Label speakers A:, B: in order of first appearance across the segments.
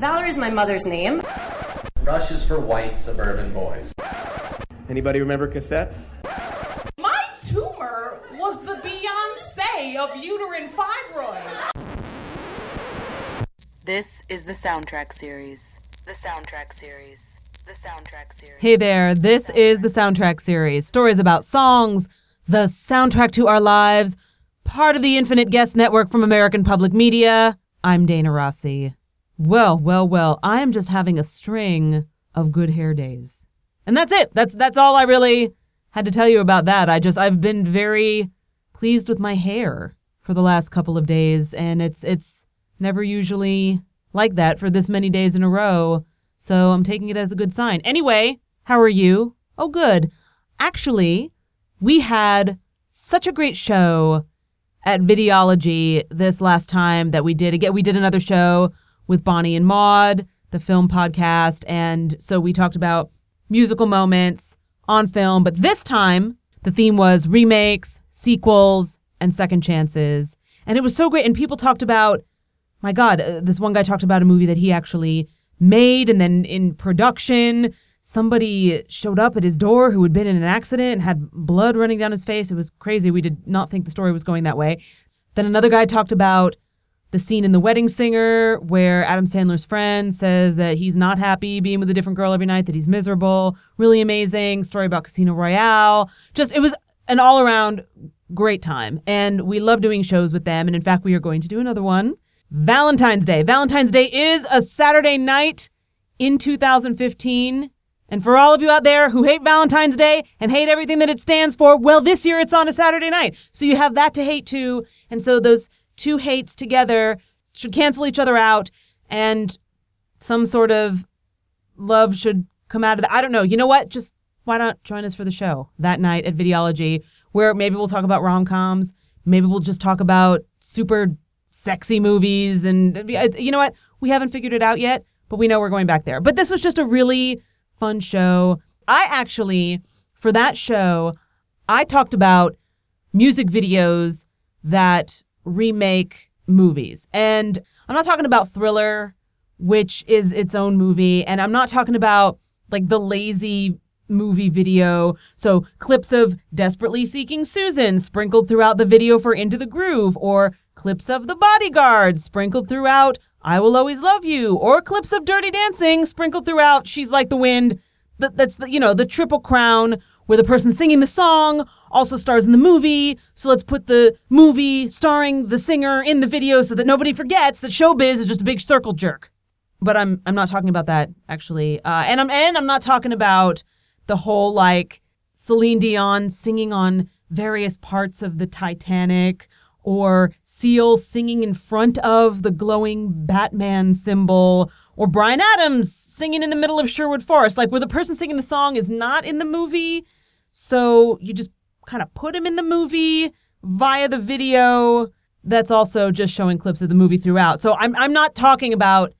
A: Valerie's my mother's name.
B: Rush is for white suburban boys.
C: Anybody remember cassettes?
D: My tumor was the Beyonce of uterine fibroids.
E: This is the soundtrack series. The soundtrack series. The soundtrack series.
F: Hey there, this is the soundtrack series. Stories about songs, the soundtrack to our lives, part of the Infinite Guest Network from American Public Media. I'm Dana Rossi. Well, well, well, I am just having a string of good hair days. And that's it. That's that's all I really had to tell you about that. I just I've been very pleased with my hair for the last couple of days and it's it's never usually like that for this many days in a row. So I'm taking it as a good sign. Anyway, how are you? Oh, good. Actually, we had such a great show at Videology this last time that we did. Again, we did another show with Bonnie and Maud, the film podcast. And so we talked about musical moments on film. But this time, the theme was remakes, sequels, and second chances. And it was so great. And people talked about, my God, uh, this one guy talked about a movie that he actually made and then in production somebody showed up at his door who had been in an accident and had blood running down his face. It was crazy. We did not think the story was going that way. Then another guy talked about the scene in The Wedding Singer where Adam Sandler's friend says that he's not happy being with a different girl every night, that he's miserable. Really amazing story about Casino Royale. Just, it was an all around great time. And we love doing shows with them. And in fact, we are going to do another one. Valentine's Day. Valentine's Day is a Saturday night in 2015. And for all of you out there who hate Valentine's Day and hate everything that it stands for, well, this year it's on a Saturday night. So you have that to hate too. And so those two hates together should cancel each other out and some sort of love should come out of that. I don't know. You know what? Just why not join us for the show that night at Videology where maybe we'll talk about rom coms. Maybe we'll just talk about super sexy movies. And you know what? We haven't figured it out yet, but we know we're going back there. But this was just a really fun show. I actually, for that show, I talked about music videos that remake movies. And I'm not talking about Thriller, which is its own movie, and I'm not talking about like the lazy movie video. So clips of Desperately Seeking Susan sprinkled throughout the video for Into the Groove, or clips of The Bodyguard sprinkled throughout I Will Always Love You, or clips of Dirty Dancing sprinkled throughout She's Like the Wind. That's the, you know, the triple crown where the person singing the song also stars in the movie. So let's put the movie starring the singer in the video so that nobody forgets that showbiz is just a big circle jerk. But I'm I'm not talking about that actually, uh, and I'm and I'm not talking about the whole like Celine Dion singing on various parts of the Titanic or Seal singing in front of the glowing Batman symbol, or Bryan Adams singing in the middle of Sherwood Forest, like where the person singing the song is not in the movie. So you just kind of put him in the movie via the video that's also just showing clips of the movie throughout. So I'm, I'm not talking about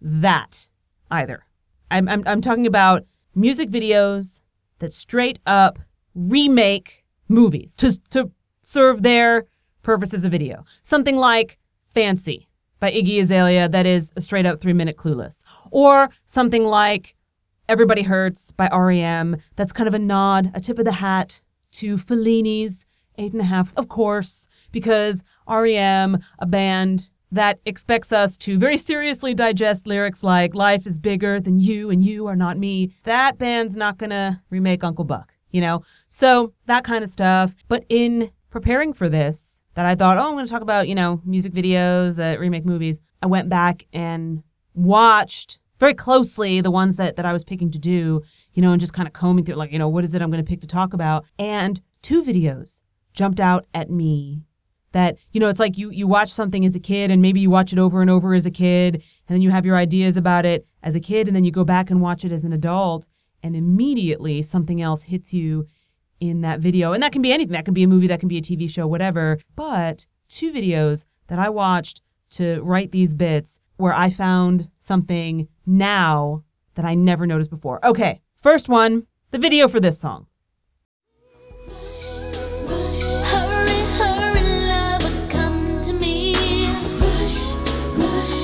F: that either. I'm, I'm, I'm talking about music videos that straight up remake movies to, to serve their purposes of video. Something like Fancy by Iggy Azalea, that is a straight up three minute clueless. Or something like Everybody Hurts by REM, that's kind of a nod, a tip of the hat to Fellini's Eight and a Half, of course, because REM, a band that expects us to very seriously digest lyrics like life is bigger than you and you are not me. That band's not gonna remake Uncle Buck, you know? So that kind of stuff. But in preparing for this, that I thought, oh, I'm going to talk about, you know, music videos that remake movies. I went back and watched very closely the ones that, that I was picking to do, you know, and just kind of combing through, like, you know, what is it I'm going to pick to talk about? And two videos jumped out at me that, you know, it's like you, you watch something as a kid and maybe you watch it over and over as a kid and then you have your ideas about it as a kid and then you go back and watch it as an adult and immediately something else hits you in that video. And that can be anything. That can be a movie, that can be a TV show, whatever. But two videos that I watched to write these bits where I found something now that I never noticed before. Okay, first one, the video for this song.
G: Hurry, hurry, lover, come to me.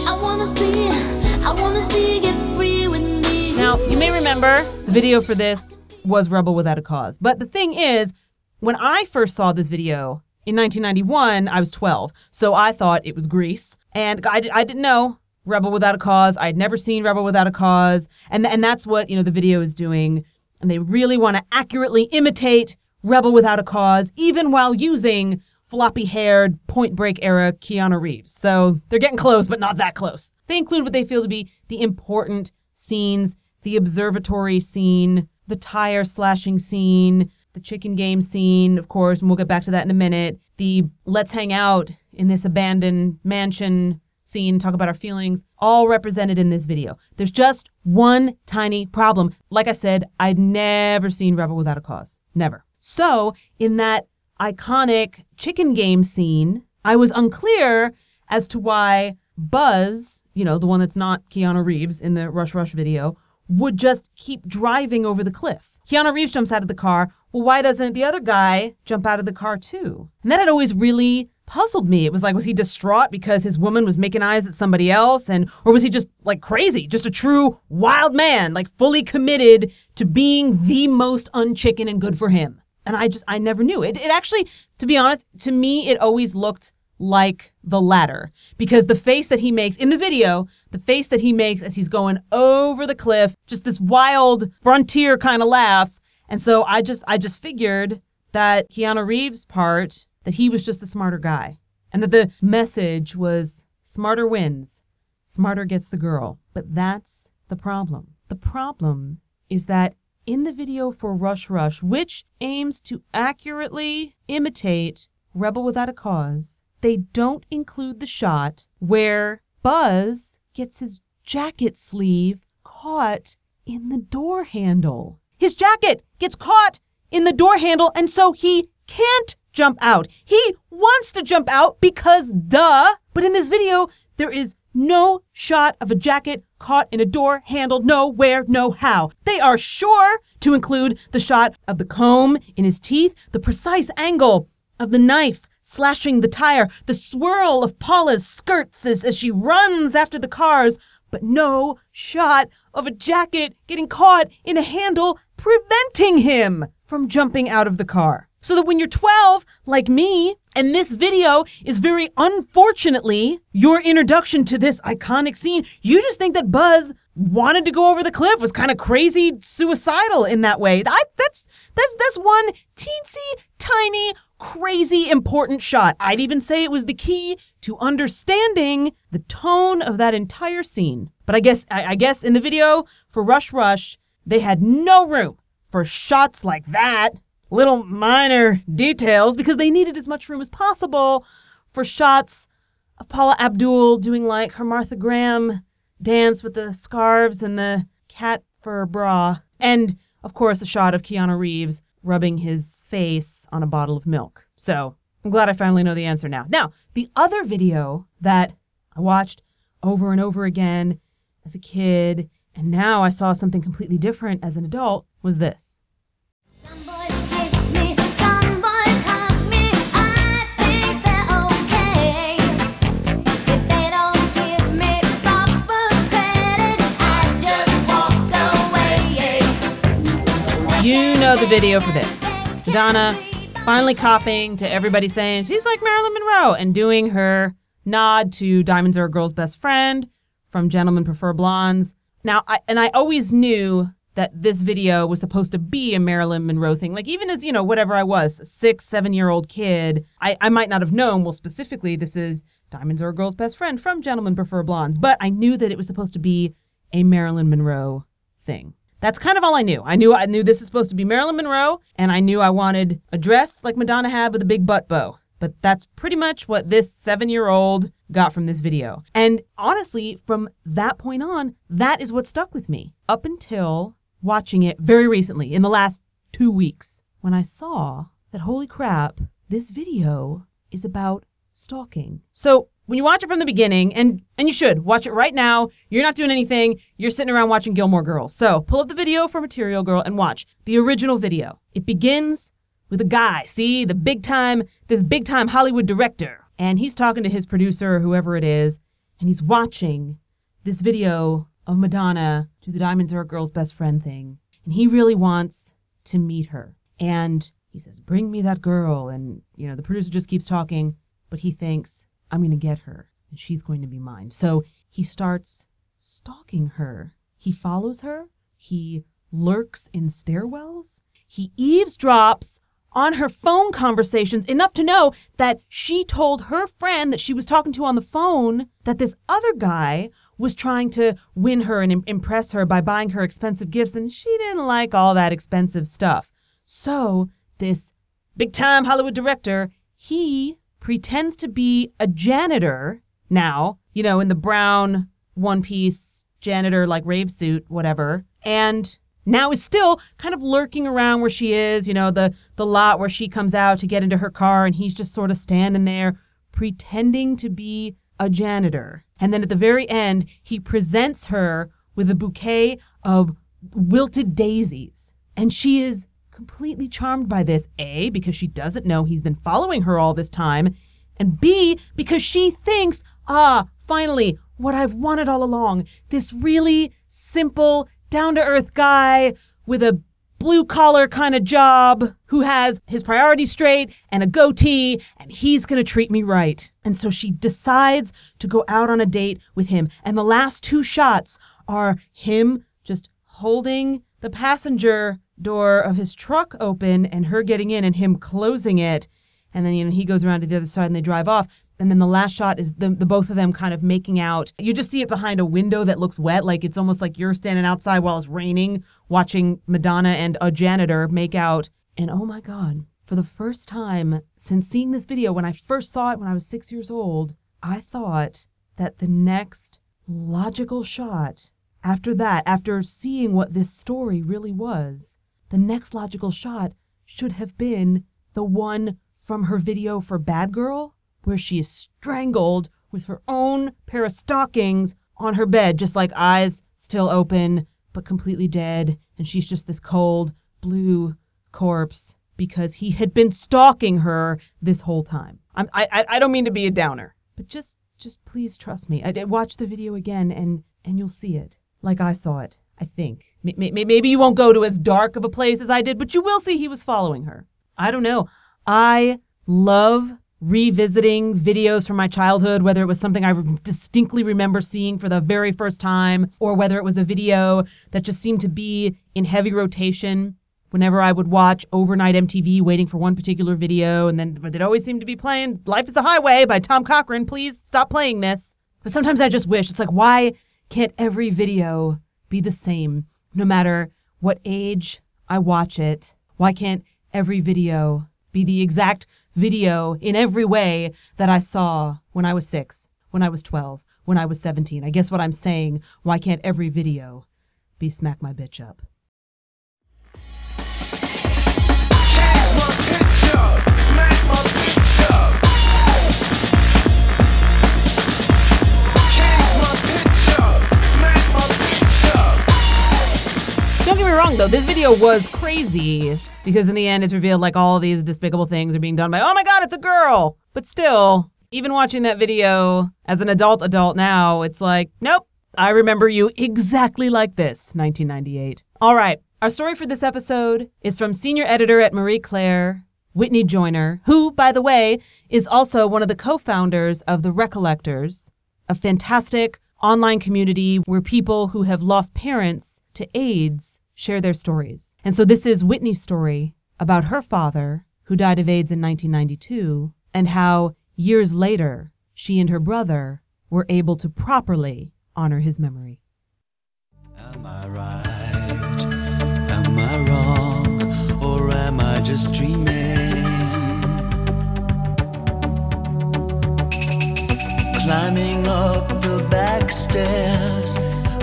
G: I wanna see I wanna see you get free with me.
F: Now, you may remember the video for this was Rebel Without a Cause. But the thing is, when I first saw this video in 1991, I was 12. So I thought it was Grease. And I, I didn't know Rebel Without a Cause. I'd never seen Rebel Without a Cause. And, and that's what, you know, the video is doing. And they really want to accurately imitate Rebel Without a Cause, even while using floppy haired, point break era Keanu Reeves. So they're getting close, but not that close. They include what they feel to be the important scenes the observatory scene, the tire slashing scene, the chicken game scene, of course, and we'll get back to that in a minute. The let's hang out in this abandoned mansion scene, talk about our feelings, all represented in this video. There's just one tiny problem. Like I said, I'd never seen Rebel Without a Cause. Never. So, in that iconic chicken game scene, I was unclear as to why Buzz, you know, the one that's not Keanu Reeves in the Rush Rush video, would just keep driving over the cliff. Keanu Reeves jumps out of the car. Well, why doesn't the other guy jump out of the car too? And that had always really puzzled me. It was like, was he distraught because his woman was making eyes at somebody else? And, or was he just like crazy, just a true wild man, like fully committed to being the most unchicken and good for him? And I just, I never knew. It, it actually, to be honest, to me, it always looked like the latter because the face that he makes in the video, the face that he makes as he's going over the cliff, just this wild frontier kind of laugh. And so I just I just figured that Keanu Reeves part that he was just the smarter guy and that the message was smarter wins, smarter gets the girl. But that's the problem. The problem is that in the video for Rush Rush, which aims to accurately imitate Rebel Without a Cause, they don't include the shot where Buzz gets his jacket sleeve caught in the door handle. His jacket gets caught in the door handle, and so he can't jump out. He wants to jump out because duh. But in this video, there is no shot of a jacket caught in a door handle, no where, no how. They are sure to include the shot of the comb in his teeth, the precise angle of the knife slashing the tire, the swirl of Paula's skirts as, as she runs after the cars, but no shot of a jacket getting caught in a handle preventing him from jumping out of the car. So that when you're 12, like me, and this video is very unfortunately your introduction to this iconic scene, you just think that Buzz wanted to go over the cliff, was kind of crazy, suicidal in that way. I, that's that's that's one teensy tiny crazy important shot. I'd even say it was the key to understanding the tone of that entire scene. But I guess I, I guess in the video for Rush Rush, they had no room for shots like that. Little minor details because they needed as much room as possible for shots of Paula Abdul doing like her Martha Graham dance with the scarves and the cat fur bra. And of course, a shot of Keanu Reeves rubbing his face on a bottle of milk. So I'm glad I finally know the answer now. Now, the other video that I watched over and over again as a kid, and now I saw something completely different as an adult, was this. Know the video for this. Madonna finally copying to everybody saying she's like Marilyn Monroe and doing her nod to Diamonds Are a Girl's Best Friend from Gentlemen Prefer Blondes. Now, I, and I always knew that this video was supposed to be a Marilyn Monroe thing. Like, even as, you know, whatever I was, a six, seven year old kid, I, I might not have known, well, specifically, this is Diamonds Are a Girl's Best Friend from Gentlemen Prefer Blondes. But I knew that it was supposed to be a Marilyn Monroe thing. That's kind of all I knew. I knew I knew this is supposed to be Marilyn Monroe, and I knew I wanted a dress like Madonna had with a big butt bow. But that's pretty much what this seven year old got from this video. And honestly, from that point on, that is what stuck with me up until watching it very recently in the last two weeks when I saw that holy crap, this video is about stalking. So when you watch it from the beginning, and and you should watch it right now. You're not doing anything. You're sitting around watching Gilmore Girls. So pull up the video for Material Girl and watch the original video. It begins with a guy, see the big time, this big time Hollywood director, and he's talking to his producer or whoever it is, and he's watching this video of Madonna do the Diamonds Are a Girl's Best Friend thing. And he really wants to meet her. And he says, Bring me that girl. And, you know, the producer just keeps talking, but he thinks, I'm going to get her and she's going to be mine. So he starts stalking her. He follows her. He lurks in stairwells. He eavesdrops on her phone conversations enough to know that she told her friend that she was talking to on the phone that this other guy was trying to win her and impress her by buying her expensive gifts, and she didn't like all that expensive stuff. So, this big time Hollywood director, he pretends to be a janitor now, you know, in the brown one piece janitor, like rave suit, whatever. And now is still kind of lurking around where she is, you know, the, the lot where she comes out to get into her car, and he's just sort of standing there pretending to be a janitor. And then at the very end, he presents her with a bouquet of wilted daisies. And she is completely charmed by this. A, because she doesn't know he's been following her all this time. And B, because she thinks, ah, finally, what I've wanted all along. This really simple, down to earth guy with a blue collar kind of job who has his priorities straight and a goatee, and he's going to treat me right. And so she decides to go out on a date with him. And the last two shots are him just holding the passenger door of his truck open and her getting in and him closing it. And then you know he goes around to the other side and they drive off. And then the last shot is the, the both of them kind of making out. You just see it behind a window that looks wet, like it's almost like you're standing outside while it's raining, watching Madonna and a janitor make out. And oh my God, for the first time since seeing this video, when I first saw it when I was six years old, I thought that the next logical shot after that, after seeing what this story really was, the next logical shot should have been the one from her video for Bad Girl, where she is strangled with her own pair of stockings on her bed, just like eyes still open, but completely dead. And she's just this cold, blue corpse because he had been stalking her this whole time. I'm, I, I don't mean to be a downer, but just just please trust me. I, I- watch the video again, and and you'll see it like I saw it. I think May- may- may- maybe you won't go to as dark of a place as I did, but you will see he was following her. I don't know. I love revisiting videos from my childhood, whether it was something I distinctly remember seeing for the very first time, or whether it was a video that just seemed to be in heavy rotation whenever I would watch overnight MTV waiting for one particular video, and then it always seemed to be playing Life is a Highway by Tom Cochrane. Please stop playing this. But sometimes I just wish it's like, why can't every video be the same no matter what age I watch it? Why can't every video be the exact video in every way that I saw when I was six, when I was 12, when I was 17? I guess what I'm saying, why can't every video be Smack My Bitch Up? Wrong though, this video was crazy because in the end it's revealed like all these despicable things are being done by, oh my god, it's a girl. But still, even watching that video as an adult adult now, it's like, nope, I remember you exactly like this, 1998. All right, our story for this episode is from senior editor at Marie Claire, Whitney Joiner, who, by the way, is also one of the co founders of The Recollectors, a fantastic online community where people who have lost parents to AIDS share their stories. And so this is Whitney's story about her father, who died of AIDS in 1992, and how years later she and her brother were able to properly honor his memory.
A: Am I right? Am I wrong? Or am I just dreaming? Climbing up the back stairs,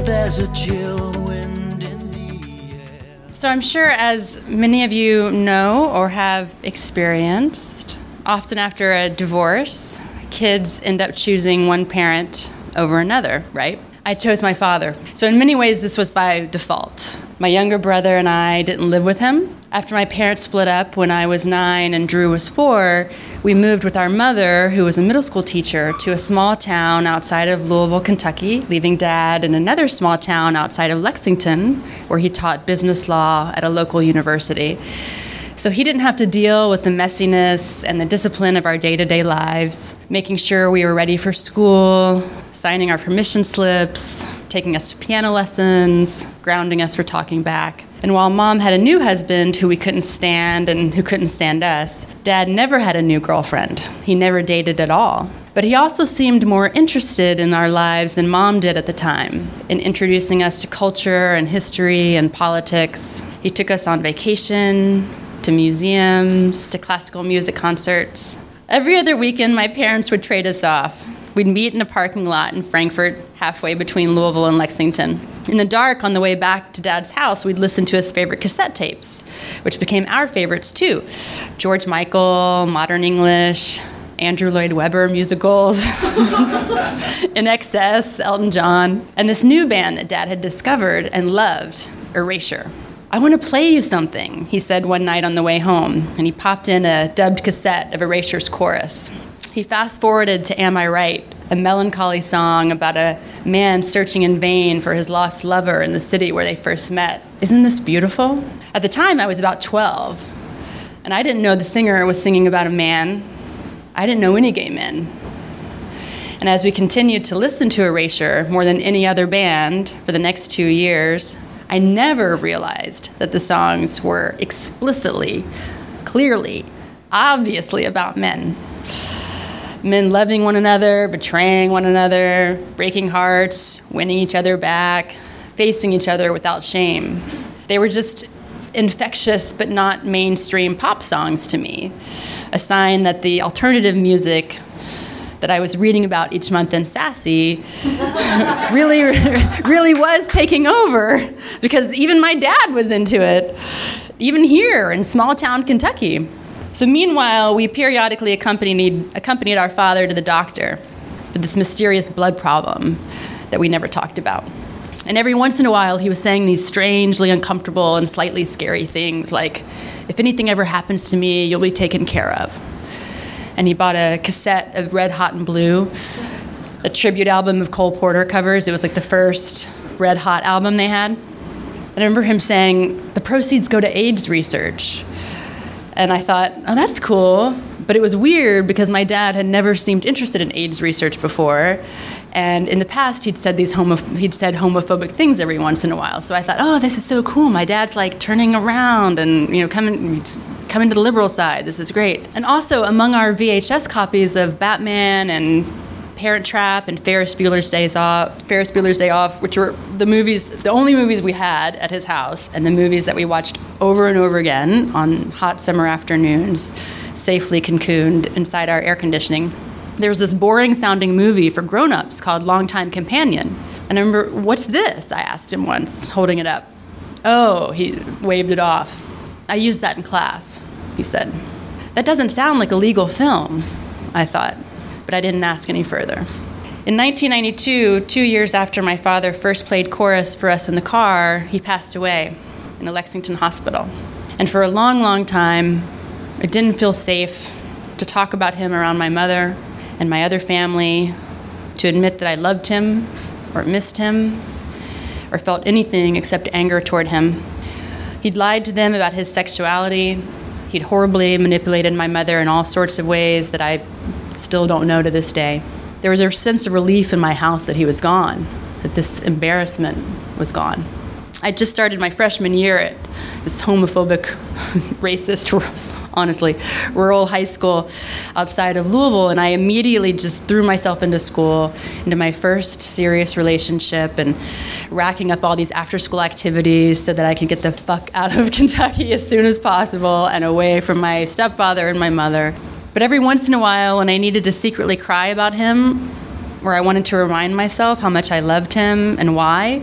A: there's a chill wind in the air.
H: So, I'm sure as many of you know or have experienced, often after a divorce, kids end up choosing one parent over another, right? I chose my father. So, in many ways, this was by default. My younger brother and I didn't live with him. After my parents split up when I was nine and Drew was four, we moved with our mother, who was a middle school teacher, to a small town outside of Louisville, Kentucky, leaving dad in another small town outside of Lexington, where he taught business law at a local university. So he didn't have to deal with the messiness and the discipline of our day to day lives, making sure we were ready for school, signing our permission slips, taking us to piano lessons, grounding us for talking back. And while mom had a new husband who we couldn't stand and who couldn't stand us, dad never had a new girlfriend. He never dated at all. But he also seemed more interested in our lives than mom did at the time, in introducing us to culture and history and politics. He took us on vacation, to museums, to classical music concerts. Every other weekend, my parents would trade us off. We'd meet in a parking lot in Frankfort, halfway between Louisville and Lexington. In the dark, on the way back to Dad's house, we'd listen to his favorite cassette tapes, which became our favorites too George Michael, Modern English, Andrew Lloyd Webber musicals, INXS, Elton John, and this new band that Dad had discovered and loved, Erasure. I want to play you something, he said one night on the way home, and he popped in a dubbed cassette of Erasure's chorus. He fast forwarded to Am I Right, a melancholy song about a man searching in vain for his lost lover in the city where they first met. Isn't this beautiful? At the time, I was about 12, and I didn't know the singer was singing about a man. I didn't know any gay men. And as we continued to listen to Erasure more than any other band for the next two years, I never realized that the songs were explicitly, clearly, obviously about men. Men loving one another, betraying one another, breaking hearts, winning each other back, facing each other without shame. They were just infectious but not mainstream pop songs to me, a sign that the alternative music that I was reading about each month in Sassy really, really was taking over because even my dad was into it, even here in small town Kentucky. So meanwhile, we periodically accompanied, accompanied our father to the doctor for this mysterious blood problem that we never talked about. And every once in a while, he was saying these strangely uncomfortable and slightly scary things like, if anything ever happens to me, you'll be taken care of and he bought a cassette of Red Hot and Blue, a tribute album of Cole Porter covers. It was like the first Red Hot album they had. I remember him saying, the proceeds go to AIDS research. And I thought, oh, that's cool. But it was weird because my dad had never seemed interested in AIDS research before. And in the past, he'd said these homo- he'd said homophobic things every once in a while. So I thought, oh, this is so cool. My dad's like turning around and you know coming coming to the liberal side. This is great. And also among our VHS copies of Batman and Parent Trap and Ferris Bueller's Days Off, Ferris Bueller's Day Off, which were the movies, the only movies we had at his house, and the movies that we watched over and over again on hot summer afternoons, safely cocooned inside our air conditioning there was this boring sounding movie for grown ups called Longtime Companion. And I remember, what's this? I asked him once, holding it up. Oh, he waved it off. I used that in class, he said. That doesn't sound like a legal film, I thought, but I didn't ask any further. In 1992, two years after my father first played chorus for us in the car, he passed away in a Lexington hospital. And for a long, long time, it didn't feel safe to talk about him around my mother and my other family to admit that I loved him or missed him or felt anything except anger toward him. He'd lied to them about his sexuality. He'd horribly manipulated my mother in all sorts of ways that I still don't know to this day. There was a sense of relief in my house that he was gone, that this embarrassment was gone. I just started my freshman year at this homophobic, racist honestly, rural high school outside of Louisville. And I immediately just threw myself into school, into my first serious relationship, and racking up all these after school activities so that I could get the fuck out of Kentucky as soon as possible and away from my stepfather and my mother. But every once in a while, when I needed to secretly cry about him, or I wanted to remind myself how much I loved him and why,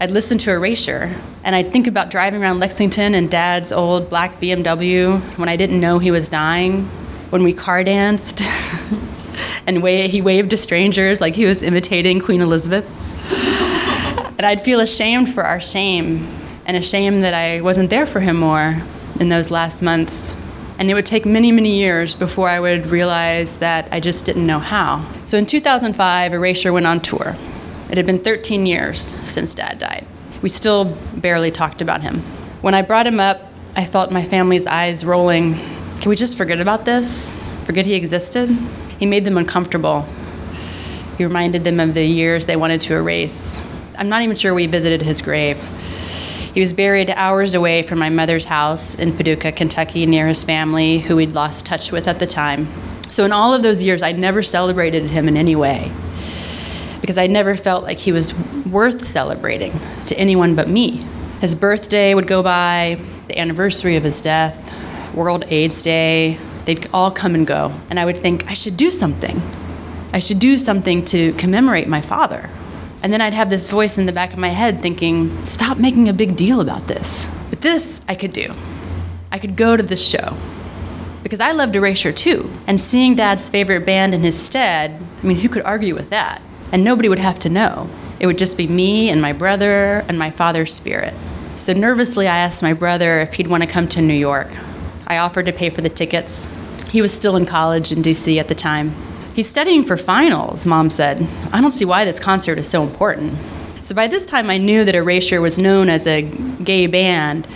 H: I'd listen to Erasure. And I'd think about driving around Lexington in dad's old black BMW when I didn't know he was dying, when we car danced, and wa- he waved to strangers like he was imitating Queen Elizabeth. and I'd feel ashamed for our shame and ashamed that I wasn't there for him more in those last months. And it would take many, many years before I would realize that I just didn't know how. So in 2005, Erasure went on tour. It had been 13 years since Dad died. We still barely talked about him. When I brought him up, I felt my family's eyes rolling. Can we just forget about this? Forget he existed? He made them uncomfortable. He reminded them of the years they wanted to erase. I'm not even sure we visited his grave. He was buried hours away from my mother's house in Paducah, Kentucky, near his family, who we'd lost touch with at the time. So, in all of those years, I never celebrated him in any way because I never felt like he was worth celebrating to anyone but me. His birthday would go by, the anniversary of his death, World AIDS Day, they'd all come and go. And I would think, I should do something. I should do something to commemorate my father. And then I'd have this voice in the back of my head thinking, stop making a big deal about this. But this I could do. I could go to this show. Because I loved Erasure too. And seeing dad's favorite band in his stead, I mean, who could argue with that? And nobody would have to know. It would just be me and my brother and my father's spirit. So nervously, I asked my brother if he'd want to come to New York. I offered to pay for the tickets. He was still in college in DC at the time. He's studying for finals, mom said. I don't see why this concert is so important. So by this time, I knew that Erasure was known as a gay band,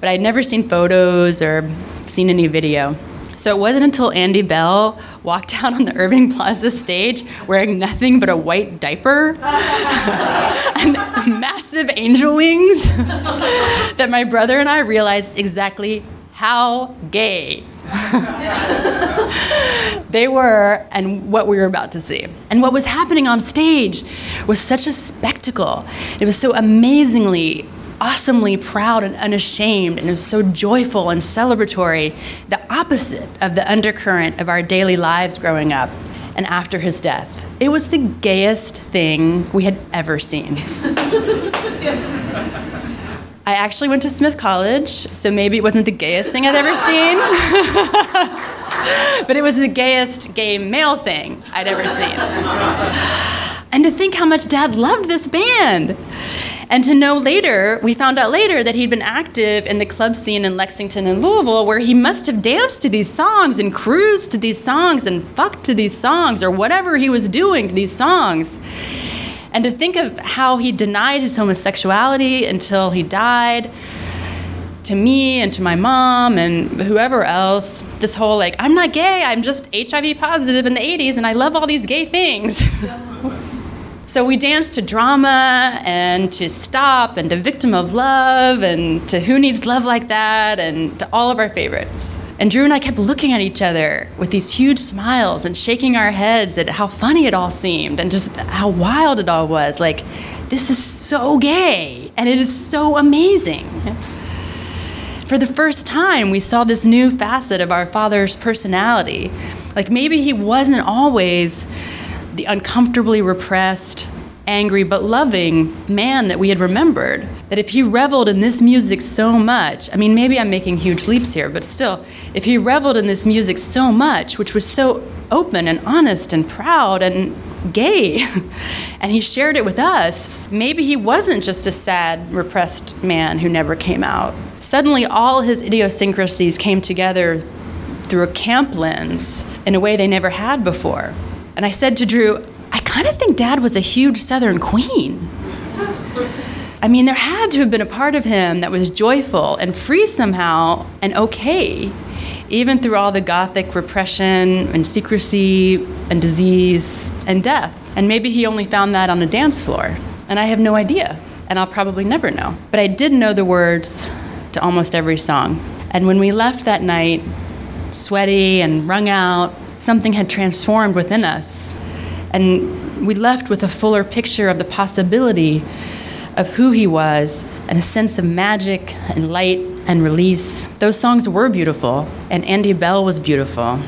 H: but I'd never seen photos or seen any video. So it wasn't until Andy Bell walked out on the Irving Plaza stage wearing nothing but a white diaper and massive angel wings that my brother and I realized exactly how gay they were and what we were about to see. And what was happening on stage was such a spectacle. It was so amazingly, awesomely proud and unashamed, and so joyful and celebratory, the opposite of the undercurrent of our daily lives growing up and after his death. It was the gayest thing we had ever seen. I actually went to Smith College, so maybe it wasn't the gayest thing I'd ever seen. but it was the gayest gay male thing I'd ever seen. And to think how much dad loved this band. And to know later, we found out later that he'd been active in the club scene in Lexington and Louisville, where he must have danced to these songs and cruised to these songs and fucked to these songs or whatever he was doing to these songs. And to think of how he denied his homosexuality until he died to me and to my mom and whoever else, this whole like, I'm not gay, I'm just HIV positive in the 80s and I love all these gay things. so we danced to drama and to Stop and to Victim of Love and to Who Needs Love Like That and to all of our favorites. And Drew and I kept looking at each other with these huge smiles and shaking our heads at how funny it all seemed and just how wild it all was. Like, this is so gay and it is so amazing. For the first time, we saw this new facet of our father's personality. Like, maybe he wasn't always the uncomfortably repressed, angry, but loving man that we had remembered. That if he reveled in this music so much, I mean, maybe I'm making huge leaps here, but still, if he reveled in this music so much, which was so open and honest and proud and gay, and he shared it with us, maybe he wasn't just a sad, repressed man who never came out. Suddenly, all his idiosyncrasies came together through a camp lens in a way they never had before. And I said to Drew, I kind of think Dad was a huge Southern queen. I mean, there had to have been a part of him that was joyful and free somehow and okay, even through all the Gothic repression and secrecy and disease and death. And maybe he only found that on the dance floor. And I have no idea. And I'll probably never know. But I did know the words to almost every song. And when we left that night, sweaty and wrung out, something had transformed within us. And we left with a fuller picture of the possibility of who he was and a sense of magic and light and release. Those songs were beautiful, and Andy Bell was beautiful.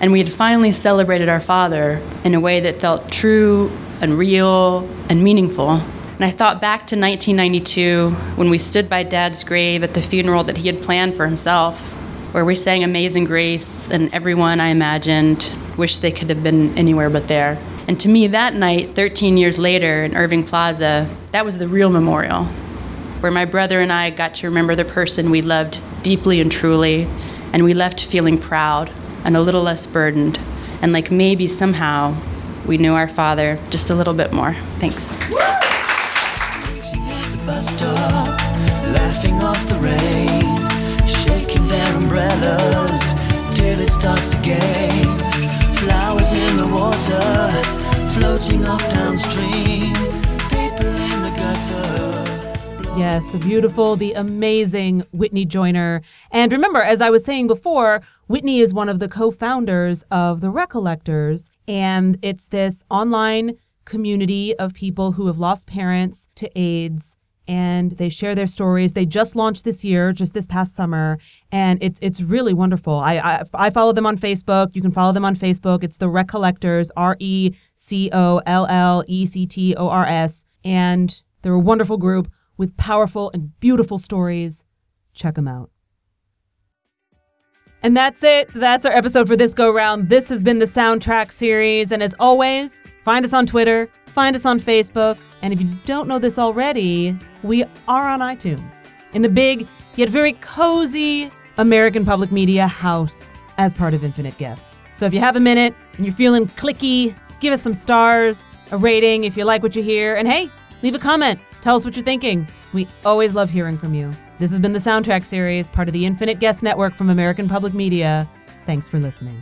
H: And we had finally celebrated our father in a way that felt true and real and meaningful. And I thought back to 1992 when we stood by Dad's grave at the funeral that he had planned for himself, where we sang Amazing Grace, and everyone I imagined wished they could have been anywhere but there. And to me, that night, 13 years later in Irving Plaza, that was the real memorial. where my brother and I got to remember the person we loved deeply and truly, and we left feeling proud and a little less burdened, and like maybe somehow we knew our father just a little bit more. Thanks.
A: Umbrellas till it starts again. Flowers in the water, floating off downstream, paper in the gutter.
F: Yes, the beautiful, the amazing Whitney Joiner. And remember, as I was saying before, Whitney is one of the co founders of The Recollectors. And it's this online community of people who have lost parents to AIDS and they share their stories. They just launched this year, just this past summer, and it's it's really wonderful. I I, I follow them on Facebook. You can follow them on Facebook. It's the Recollectors, R E C O L L E C T O R S, and they're a wonderful group with powerful and beautiful stories. Check them out. And that's it. That's our episode for this go round. This has been the soundtrack series. And as always, find us on Twitter, find us on Facebook. And if you don't know this already, we are on iTunes in the big yet very cozy American Public Media house as part of Infinite Guest. So if you have a minute and you're feeling clicky, give us some stars, a rating if you like what you hear. And hey, leave a comment. Tell us what you're thinking. We always love hearing from you. This has been the Soundtrack Series, part of the Infinite Guest Network from American Public Media. Thanks for listening.